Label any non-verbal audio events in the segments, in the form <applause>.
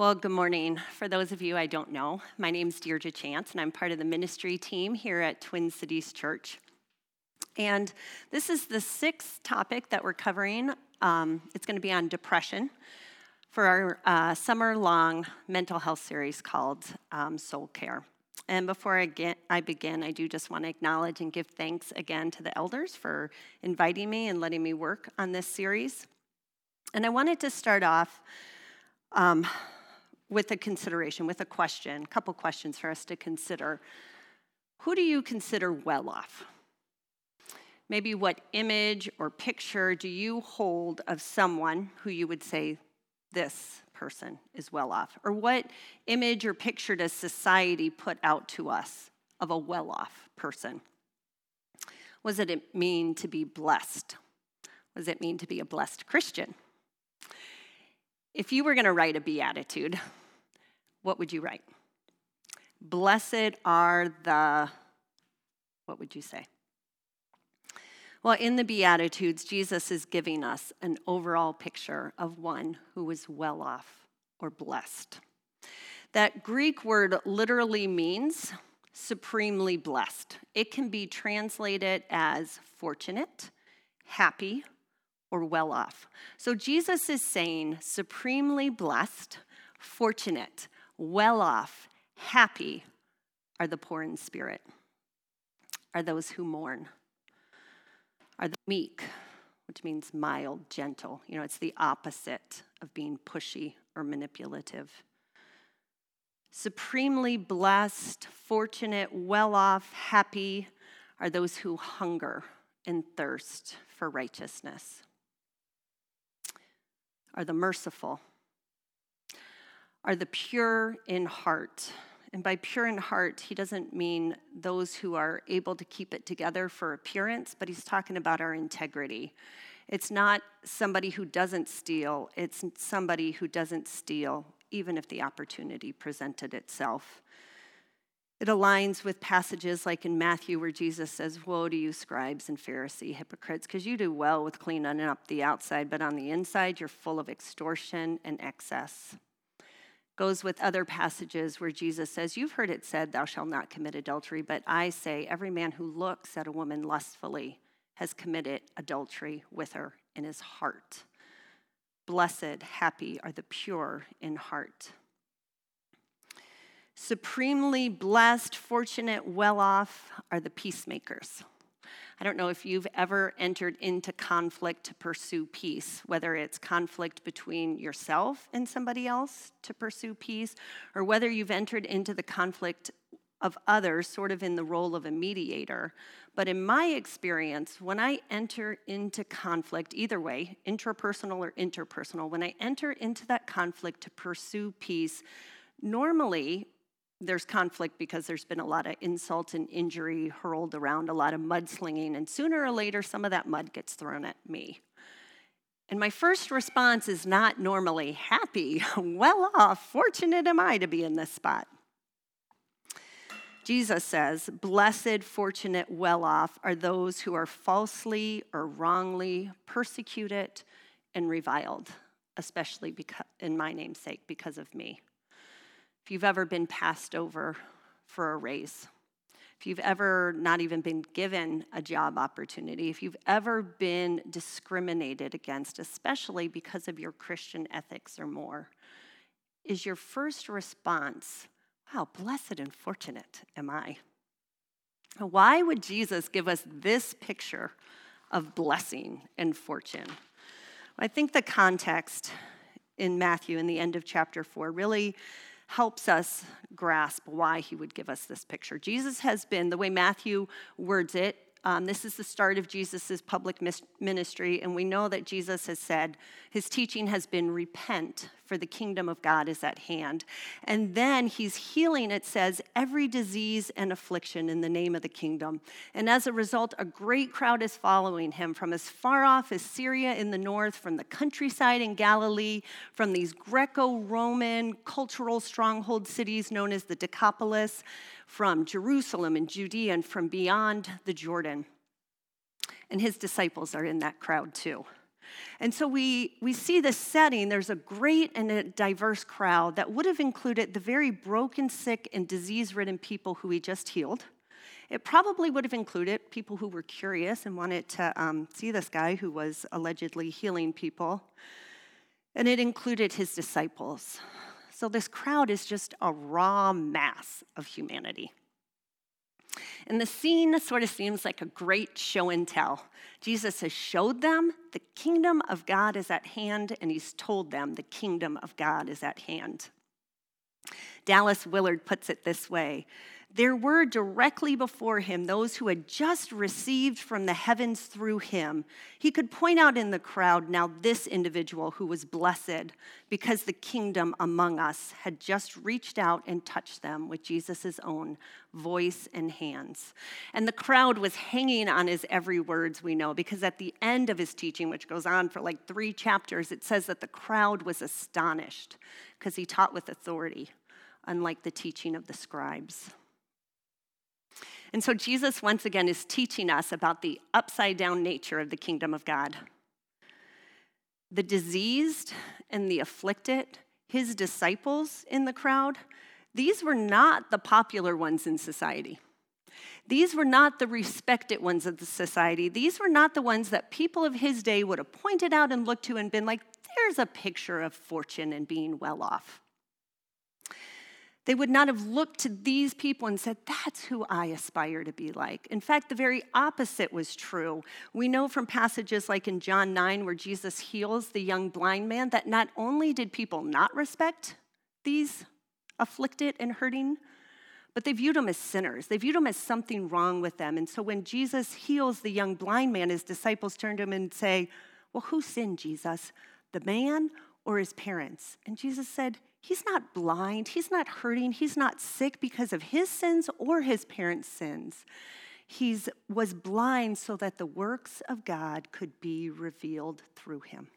Well, good morning. For those of you I don't know, my name is Deirdre Chance, and I'm part of the ministry team here at Twin Cities Church. And this is the sixth topic that we're covering. Um, it's going to be on depression for our uh, summer long mental health series called um, Soul Care. And before I, get, I begin, I do just want to acknowledge and give thanks again to the elders for inviting me and letting me work on this series. And I wanted to start off um, with a consideration, with a question, a couple questions for us to consider. Who do you consider well off? Maybe what image or picture do you hold of someone who you would say, this person is well off? Or what image or picture does society put out to us of a well off person? What does it mean to be blessed? What does it mean to be a blessed Christian? If you were going to write a beatitude, what would you write? Blessed are the, what would you say? Well, in the Beatitudes, Jesus is giving us an overall picture of one who is well off or blessed. That Greek word literally means supremely blessed. It can be translated as fortunate, happy, or well off. So Jesus is saying supremely blessed, fortunate, well off, happy are the poor in spirit, are those who mourn, are the meek, which means mild, gentle. You know, it's the opposite of being pushy or manipulative. Supremely blessed, fortunate, well off, happy are those who hunger and thirst for righteousness, are the merciful, are the pure in heart. And by pure in heart, he doesn't mean those who are able to keep it together for appearance, but he's talking about our integrity. It's not somebody who doesn't steal, it's somebody who doesn't steal, even if the opportunity presented itself. It aligns with passages like in Matthew where Jesus says, Woe to you, scribes and Pharisee hypocrites, because you do well with cleaning up the outside, but on the inside you're full of extortion and excess goes with other passages where Jesus says, You've heard it said, Thou shalt not commit adultery, but I say, every man who looks at a woman lustfully has committed adultery with her in his heart. Blessed, happy are the pure in heart. Supremely blessed, fortunate, well off are the peacemakers. I don't know if you've ever entered into conflict to pursue peace, whether it's conflict between yourself and somebody else to pursue peace, or whether you've entered into the conflict of others, sort of in the role of a mediator. But in my experience, when I enter into conflict, either way, intrapersonal or interpersonal, when I enter into that conflict to pursue peace, normally there's conflict because there's been a lot of insult and injury hurled around, a lot of mudslinging, and sooner or later, some of that mud gets thrown at me. And my first response is not normally happy, <laughs> well off, fortunate am I to be in this spot. Jesus says, Blessed, fortunate, well off are those who are falsely or wrongly persecuted and reviled, especially because, in my name's sake, because of me if you've ever been passed over for a raise, if you've ever not even been given a job opportunity, if you've ever been discriminated against, especially because of your Christian ethics or more, is your first response, wow, blessed and fortunate am I? Why would Jesus give us this picture of blessing and fortune? I think the context in Matthew in the end of chapter 4 really helps us grasp why he would give us this picture. Jesus has been, the way Matthew words it, um, this is the start of Jesus' public ministry, and we know that Jesus has said his teaching has been repent, for the kingdom of God is at hand. And then he's healing, it says, every disease and affliction in the name of the kingdom. And as a result, a great crowd is following him from as far off as Syria in the north, from the countryside in Galilee, from these Greco Roman cultural stronghold cities known as the Decapolis from Jerusalem and Judea and from beyond the Jordan. And his disciples are in that crowd too. And so we, we see this setting. There's a great and a diverse crowd that would have included the very broken, sick, and disease ridden people who he just healed. It probably would have included people who were curious and wanted to um, see this guy who was allegedly healing people. And it included his disciples. So this crowd is just a raw mass of humanity. And the scene sort of seems like a great show and tell. Jesus has showed them the kingdom of God is at hand, and he's told them the kingdom of God is at hand. Dallas Willard puts it this way there were directly before him those who had just received from the heavens through him. He could point out in the crowd now this individual who was blessed because the kingdom among us had just reached out and touched them with Jesus' own voice and hands. And the crowd was hanging on his every words, we know, because at the end of his teaching, which goes on for like three chapters, it says that the crowd was astonished because he taught with authority, unlike the teaching of the scribes. And so Jesus, once again, is teaching us about the upside down nature of the kingdom of God. The diseased and the afflicted, his disciples in the crowd, these were not the popular ones in society. These were not the respected ones of the society. These were not the ones that people of his day would have pointed out and looked to and been like, there's a picture of fortune and being well off. They would not have looked to these people and said, That's who I aspire to be like. In fact, the very opposite was true. We know from passages like in John 9, where Jesus heals the young blind man, that not only did people not respect these afflicted and hurting, but they viewed them as sinners. They viewed them as something wrong with them. And so when Jesus heals the young blind man, his disciples turn to him and say, Well, who sinned, Jesus? The man or his parents? And Jesus said, He's not blind, he's not hurting, he's not sick because of his sins or his parents' sins. He was blind so that the works of God could be revealed through him.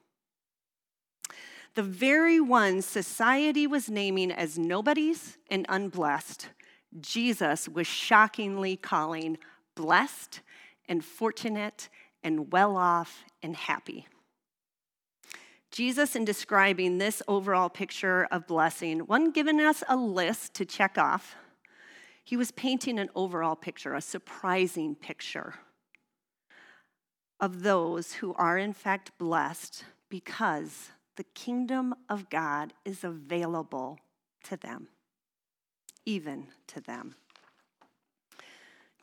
The very ones society was naming as nobodies and unblessed, Jesus was shockingly calling blessed and fortunate and well off and happy. Jesus, in describing this overall picture of blessing, wasn't giving us a list to check off. He was painting an overall picture, a surprising picture of those who are in fact blessed because the kingdom of God is available to them, even to them.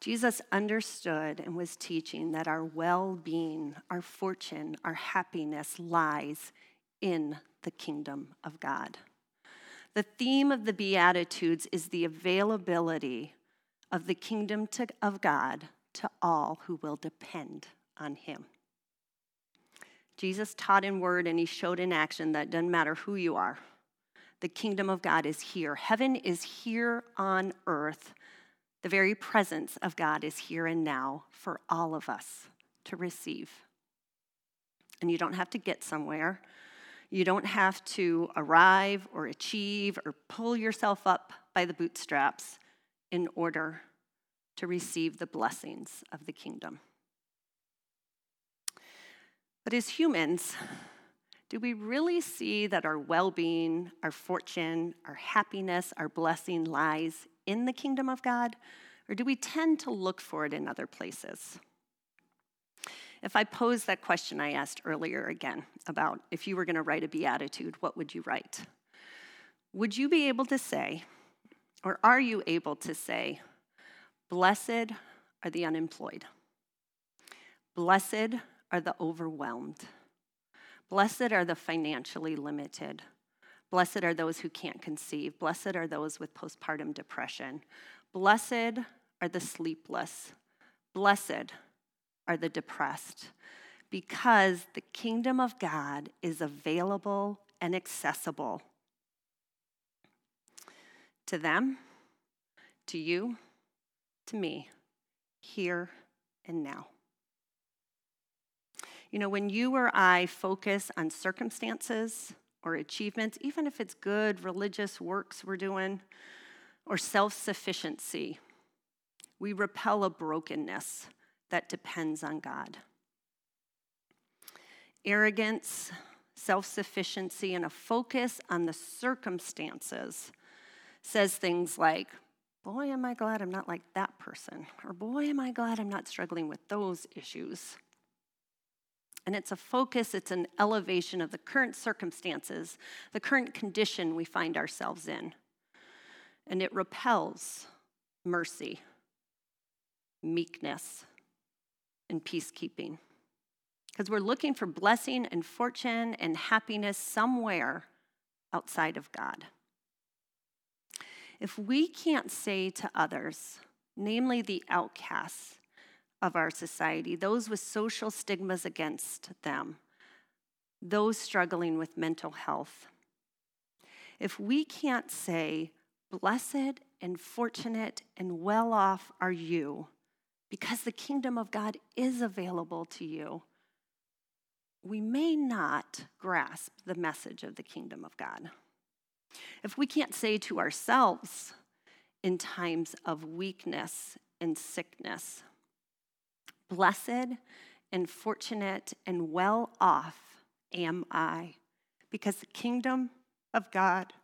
Jesus understood and was teaching that our well being, our fortune, our happiness lies in the kingdom of God. The theme of the Beatitudes is the availability of the kingdom to, of God to all who will depend on Him. Jesus taught in word and He showed in action that doesn't matter who you are, the kingdom of God is here. Heaven is here on earth the very presence of God is here and now for all of us to receive. And you don't have to get somewhere. You don't have to arrive or achieve or pull yourself up by the bootstraps in order to receive the blessings of the kingdom. But as humans, do we really see that our well being, our fortune, our happiness, our blessing lies in the kingdom of God, or do we tend to look for it in other places? If I pose that question I asked earlier again about if you were going to write a beatitude, what would you write? Would you be able to say, or are you able to say, Blessed are the unemployed, blessed are the overwhelmed, blessed are the financially limited, Blessed are those who can't conceive. Blessed are those with postpartum depression. Blessed are the sleepless. Blessed are the depressed. Because the kingdom of God is available and accessible to them, to you, to me, here and now. You know, when you or I focus on circumstances, or achievements, even if it's good religious works we're doing, or self sufficiency. We repel a brokenness that depends on God. arrogance, self sufficiency, and a focus on the circumstances says things like, Boy, am I glad I'm not like that person, or boy, am I glad I'm not struggling with those issues. And it's a focus, it's an elevation of the current circumstances, the current condition we find ourselves in. And it repels mercy, meekness, and peacekeeping. Because we're looking for blessing and fortune and happiness somewhere outside of God. If we can't say to others, namely the outcasts of our society, those with social stigmas against them, those struggling with mental health, if we can't say, Blessed and fortunate and well off are you, because the kingdom of God is available to you, we may not grasp the message of the kingdom of God. If we can't say to ourselves in times of weakness and sickness, blessed and fortunate and well off am I, because the kingdom of God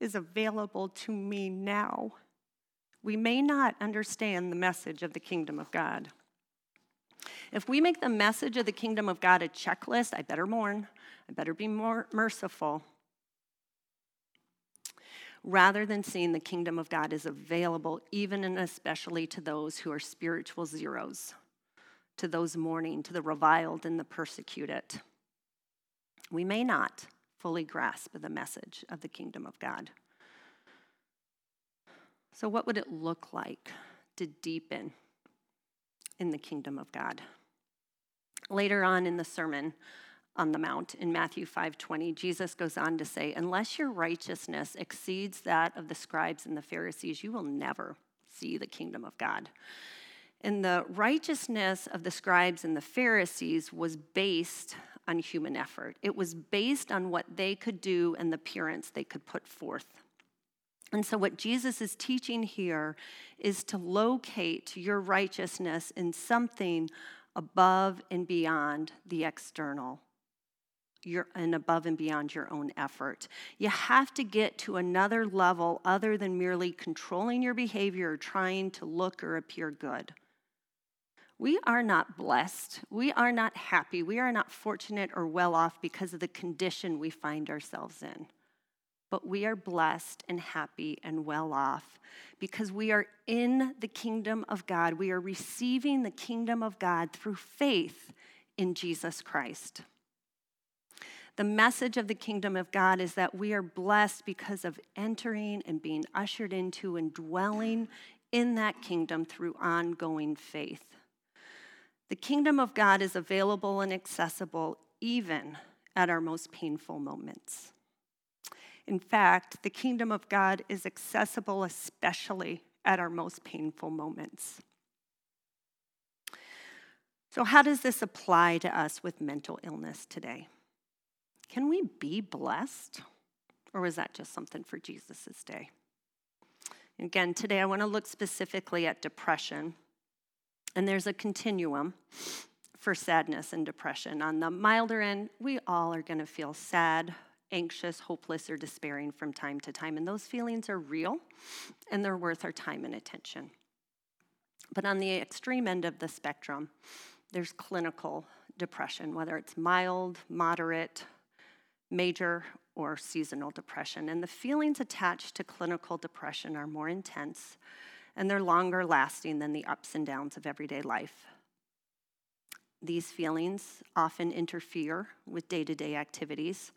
is available to me now. We may not understand the message of the kingdom of God. If we make the message of the kingdom of God a checklist, I better mourn, I better be more merciful, rather than seeing the kingdom of God is available even and especially to those who are spiritual zeros, to those mourning, to the reviled and the persecuted. We may not fully grasp the message of the kingdom of God. So, what would it look like to deepen in the kingdom of God? Later on in the sermon, on the mount in Matthew 5:20 Jesus goes on to say unless your righteousness exceeds that of the scribes and the Pharisees you will never see the kingdom of God. And the righteousness of the scribes and the Pharisees was based on human effort. It was based on what they could do and the appearance they could put forth. And so, what Jesus is teaching here is to locate your righteousness in something above and beyond the external your, and above and beyond your own effort. You have to get to another level other than merely controlling your behavior or trying to look or appear good. We are not blessed. We are not happy. We are not fortunate or well off because of the condition we find ourselves in. But we are blessed and happy and well off because we are in the kingdom of God. We are receiving the kingdom of God through faith in Jesus Christ. The message of the kingdom of God is that we are blessed because of entering and being ushered into and dwelling in that kingdom through ongoing faith. The kingdom of God is available and accessible even at our most painful moments. In fact, the kingdom of God is accessible especially at our most painful moments. So, how does this apply to us with mental illness today? Can we be blessed? Or is that just something for Jesus' day? Again, today I want to look specifically at depression. And there's a continuum for sadness and depression. On the milder end, we all are going to feel sad, anxious, hopeless, or despairing from time to time. And those feelings are real and they're worth our time and attention. But on the extreme end of the spectrum, there's clinical depression, whether it's mild, moderate, major or seasonal depression. And the feelings attached to clinical depression are more intense and they're longer lasting than the ups and downs of everyday life. These feelings often interfere with day to day activities.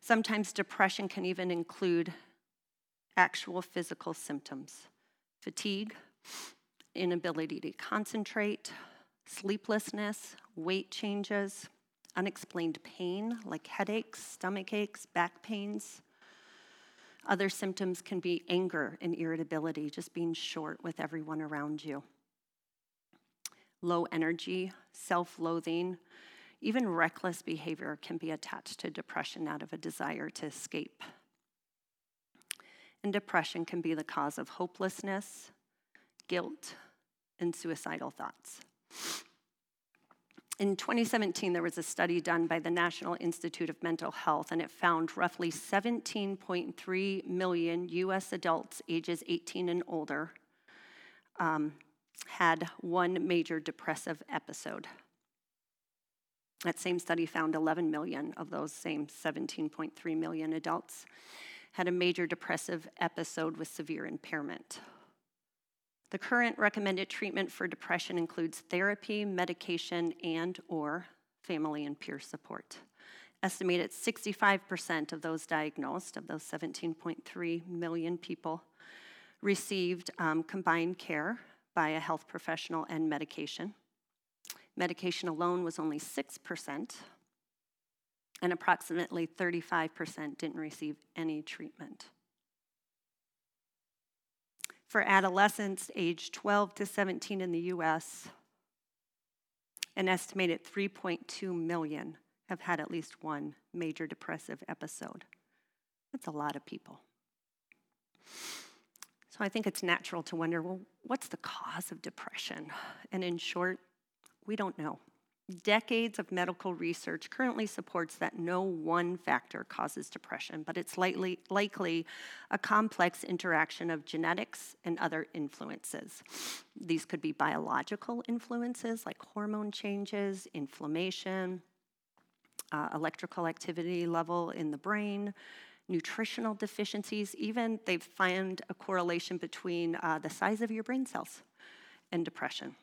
Sometimes depression can even include actual physical symptoms fatigue, inability to concentrate, sleeplessness, weight changes, unexplained pain like headaches, stomach aches, back pains. Other symptoms can be anger and irritability, just being short with everyone around you. Low energy, self loathing, even reckless behavior can be attached to depression out of a desire to escape. And depression can be the cause of hopelessness, guilt, and suicidal thoughts. In 2017, there was a study done by the National Institute of Mental Health, and it found roughly 17.3 million US adults ages 18 and older um, had one major depressive episode. That same study found 11 million of those same 17.3 million adults had a major depressive episode with severe impairment. The current recommended treatment for depression includes therapy, medication, and or family and peer support. Estimated 65% of those diagnosed, of those 17.3 million people, received um, combined care by a health professional and medication. Medication alone was only 6%, and approximately 35% didn't receive any treatment. For adolescents aged 12 to 17 in the US, an estimated 3.2 million have had at least one major depressive episode. That's a lot of people. So I think it's natural to wonder well, what's the cause of depression? And in short, we don't know. Decades of medical research currently supports that no one factor causes depression, but it's likely, likely a complex interaction of genetics and other influences. These could be biological influences like hormone changes, inflammation, uh, electrical activity level in the brain, nutritional deficiencies, even they've found a correlation between uh, the size of your brain cells and depression.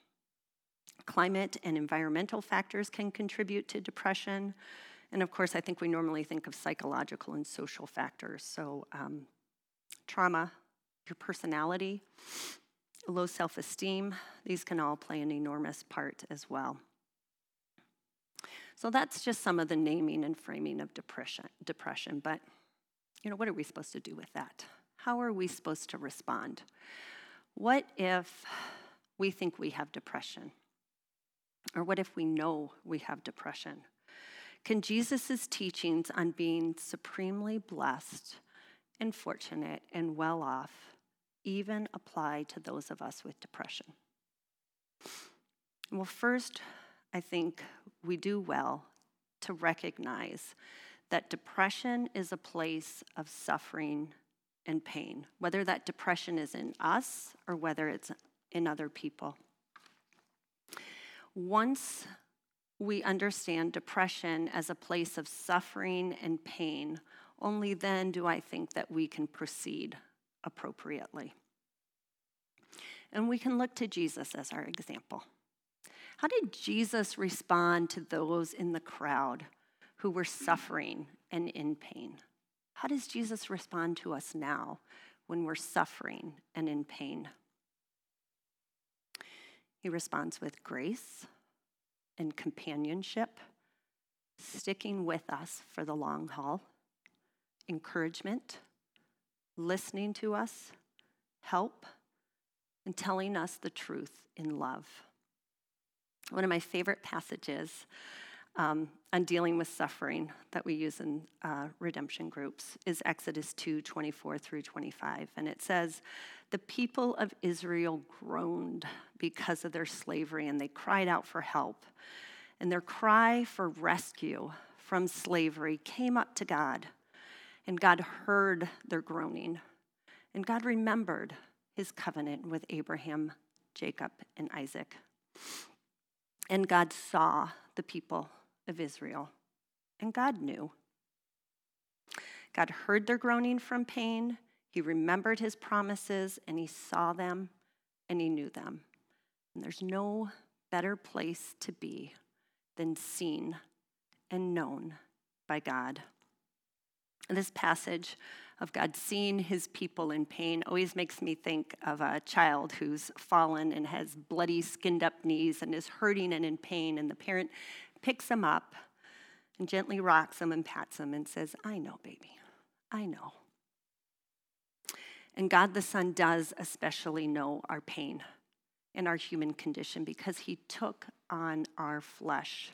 Climate and environmental factors can contribute to depression. And of course, I think we normally think of psychological and social factors. So, um, trauma, your personality, low self esteem, these can all play an enormous part as well. So, that's just some of the naming and framing of depression. depression. But, you know, what are we supposed to do with that? How are we supposed to respond? What if we think we have depression? Or what if we know we have depression? Can Jesus' teachings on being supremely blessed and fortunate and well off even apply to those of us with depression? Well, first, I think we do well to recognize that depression is a place of suffering and pain, whether that depression is in us or whether it's in other people. Once we understand depression as a place of suffering and pain, only then do I think that we can proceed appropriately. And we can look to Jesus as our example. How did Jesus respond to those in the crowd who were suffering and in pain? How does Jesus respond to us now when we're suffering and in pain? He responds with grace and companionship, sticking with us for the long haul, encouragement, listening to us, help, and telling us the truth in love. One of my favorite passages um, on dealing with suffering that we use in uh, redemption groups is Exodus 2 24 through 25. And it says, The people of Israel groaned because of their slavery, and they cried out for help. And their cry for rescue from slavery came up to God. And God heard their groaning. And God remembered his covenant with Abraham, Jacob, and Isaac. And God saw the people of Israel. And God knew. God heard their groaning from pain. He remembered his promises and he saw them and he knew them. And there's no better place to be than seen and known by God. This passage of God seeing his people in pain always makes me think of a child who's fallen and has bloody, skinned up knees and is hurting and in pain, and the parent picks him up and gently rocks him and pats him and says, I know, baby, I know. And God the Son does especially know our pain and our human condition because he took on our flesh.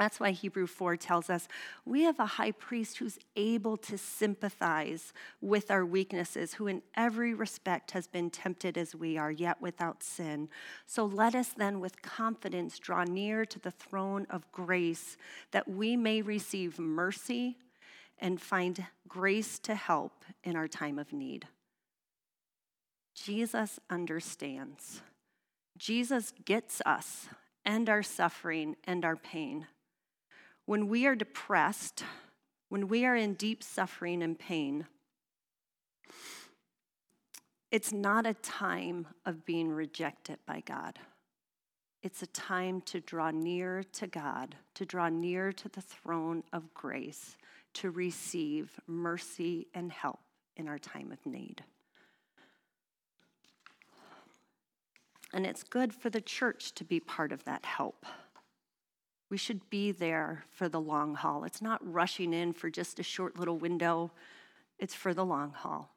That's why Hebrew 4 tells us we have a high priest who's able to sympathize with our weaknesses, who in every respect has been tempted as we are, yet without sin. So let us then with confidence draw near to the throne of grace that we may receive mercy and find grace to help in our time of need. Jesus understands. Jesus gets us and our suffering and our pain. When we are depressed, when we are in deep suffering and pain, it's not a time of being rejected by God. It's a time to draw near to God, to draw near to the throne of grace, to receive mercy and help in our time of need. And it's good for the church to be part of that help. We should be there for the long haul. It's not rushing in for just a short little window, it's for the long haul.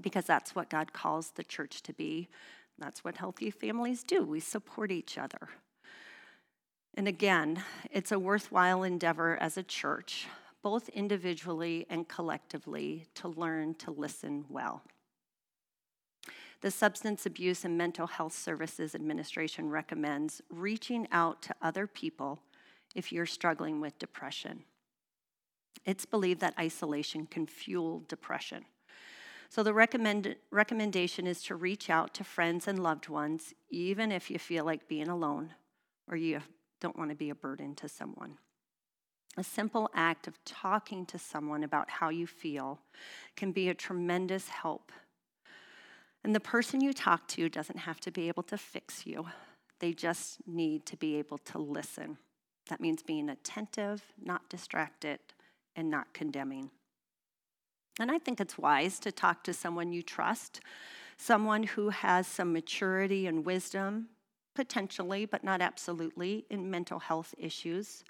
Because that's what God calls the church to be. That's what healthy families do. We support each other. And again, it's a worthwhile endeavor as a church, both individually and collectively, to learn to listen well. The Substance Abuse and Mental Health Services Administration recommends reaching out to other people if you're struggling with depression. It's believed that isolation can fuel depression. So, the recommend, recommendation is to reach out to friends and loved ones, even if you feel like being alone or you don't want to be a burden to someone. A simple act of talking to someone about how you feel can be a tremendous help and the person you talk to doesn't have to be able to fix you, they just need to be able to listen. That means being attentive, not distracted, and not condemning. And I think it's wise to talk to someone you trust, someone who has some maturity and wisdom, potentially, but not absolutely, in mental health issues.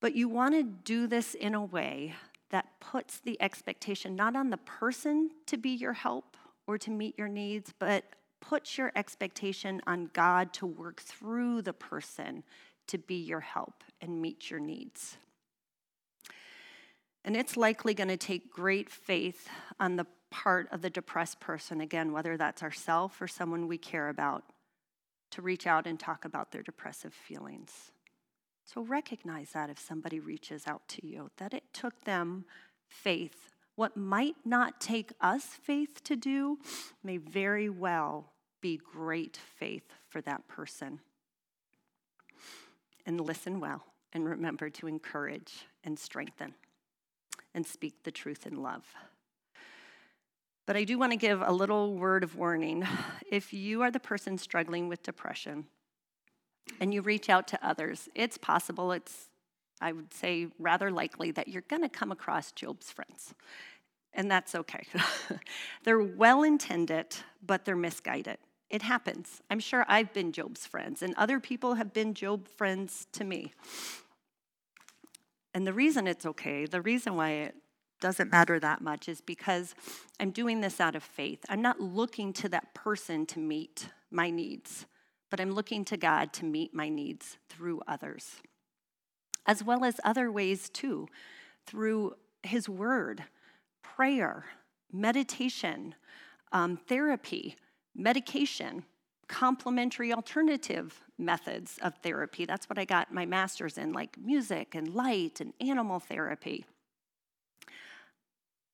But you want to do this in a way that puts the expectation not on the person to be your help, or to meet your needs, but put your expectation on God to work through the person to be your help and meet your needs. And it's likely going to take great faith on the part of the depressed person, again, whether that's ourself or someone we care about, to reach out and talk about their depressive feelings. So recognize that if somebody reaches out to you, that it took them faith what might not take us faith to do may very well be great faith for that person. And listen well and remember to encourage and strengthen and speak the truth in love. But I do want to give a little word of warning. If you are the person struggling with depression and you reach out to others, it's possible, it's I would say rather likely that you're going to come across Job's friends. And that's okay. <laughs> they're well intended, but they're misguided. It happens. I'm sure I've been Job's friends, and other people have been Job friends to me. And the reason it's okay, the reason why it doesn't matter that much is because I'm doing this out of faith. I'm not looking to that person to meet my needs, but I'm looking to God to meet my needs through others as well as other ways too, through His Word, prayer, meditation, um, therapy, medication, complementary alternative methods of therapy. That's what I got my master's in, like music and light and animal therapy.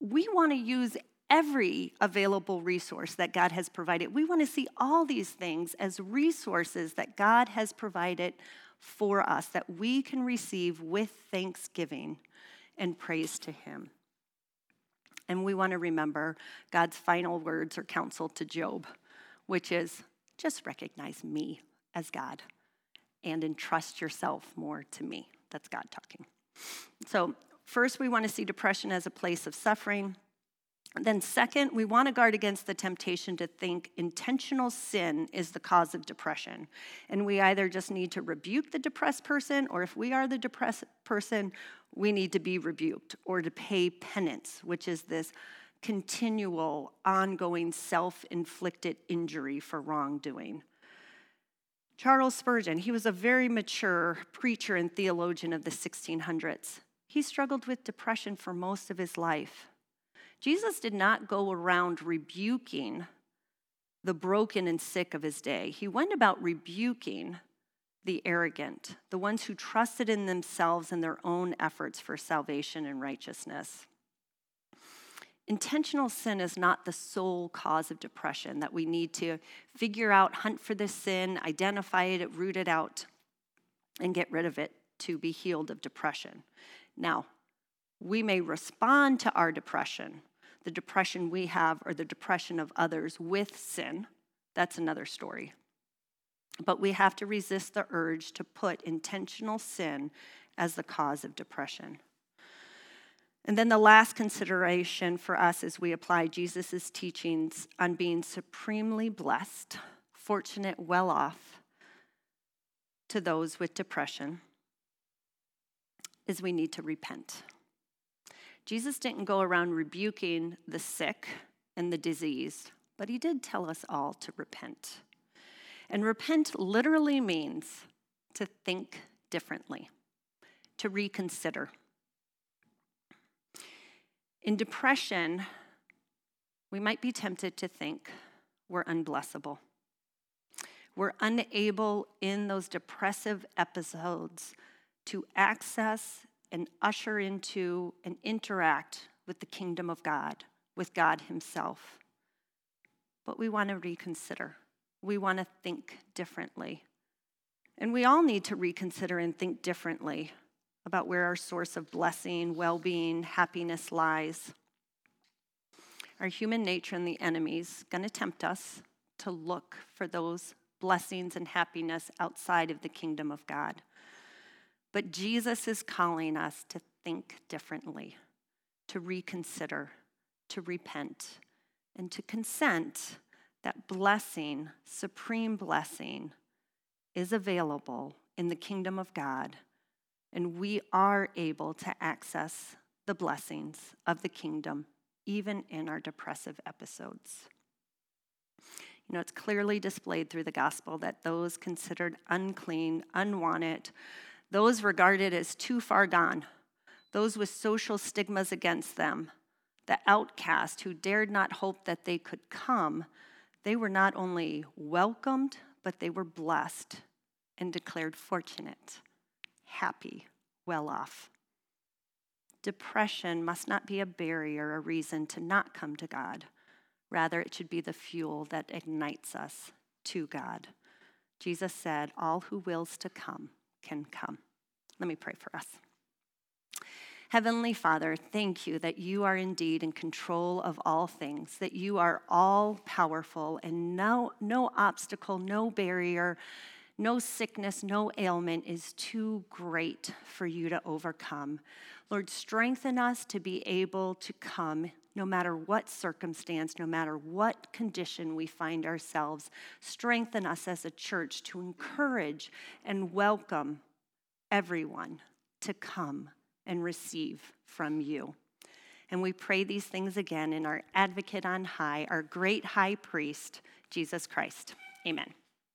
We want to use every available resource that God has provided. We want to see all these things as resources that God has provided for us that we can receive with thanksgiving and praise to Him. And we want to remember God's final words or counsel to Job, which is just recognize me as God and entrust yourself more to me. That's God talking. So, first, we want to see depression as a place of suffering. Then, second, we want to guard against the temptation to think intentional sin is the cause of depression. And we either just need to rebuke the depressed person, or if we are the depressed person, we need to be rebuked or to pay penance, which is this continual, ongoing self inflicted injury for wrongdoing. Charles Spurgeon, he was a very mature preacher and theologian of the 1600s. He struggled with depression for most of his life. Jesus did not go around rebuking the broken and sick of his day. He went about rebuking the arrogant, the ones who trusted in themselves and their own efforts for salvation and righteousness. Intentional sin is not the sole cause of depression that we need to figure out, hunt for the sin, identify it, root it out, and get rid of it to be healed of depression. Now, we may respond to our depression, the depression we have or the depression of others with sin. That's another story. But we have to resist the urge to put intentional sin as the cause of depression. And then the last consideration for us as we apply Jesus' teachings on being supremely blessed, fortunate, well off to those with depression is we need to repent. Jesus didn't go around rebuking the sick and the diseased, but he did tell us all to repent. And repent literally means to think differently, to reconsider. In depression, we might be tempted to think we're unblessable. We're unable in those depressive episodes to access and usher into and interact with the kingdom of God, with God Himself. But we want to reconsider. We want to think differently. And we all need to reconsider and think differently about where our source of blessing, well being, happiness lies. Our human nature and the enemy's going to tempt us to look for those blessings and happiness outside of the kingdom of God. But Jesus is calling us to think differently, to reconsider, to repent, and to consent that blessing, supreme blessing, is available in the kingdom of God and we are able to access the blessings of the kingdom even in our depressive episodes. You know, it's clearly displayed through the gospel that those considered unclean, unwanted, those regarded as too far gone, those with social stigmas against them, the outcast who dared not hope that they could come, they were not only welcomed, but they were blessed and declared fortunate happy, well off. Depression must not be a barrier, a reason to not come to God. Rather, it should be the fuel that ignites us to God. Jesus said, All who wills to come can come. Let me pray for us. Heavenly Father, thank you that you are indeed in control of all things, that you are all powerful, and no, no obstacle, no barrier, no sickness, no ailment is too great for you to overcome. Lord, strengthen us to be able to come no matter what circumstance, no matter what condition we find ourselves. Strengthen us as a church to encourage and welcome everyone to come and receive from you. And we pray these things again in our advocate on high, our great high priest, Jesus Christ. Amen.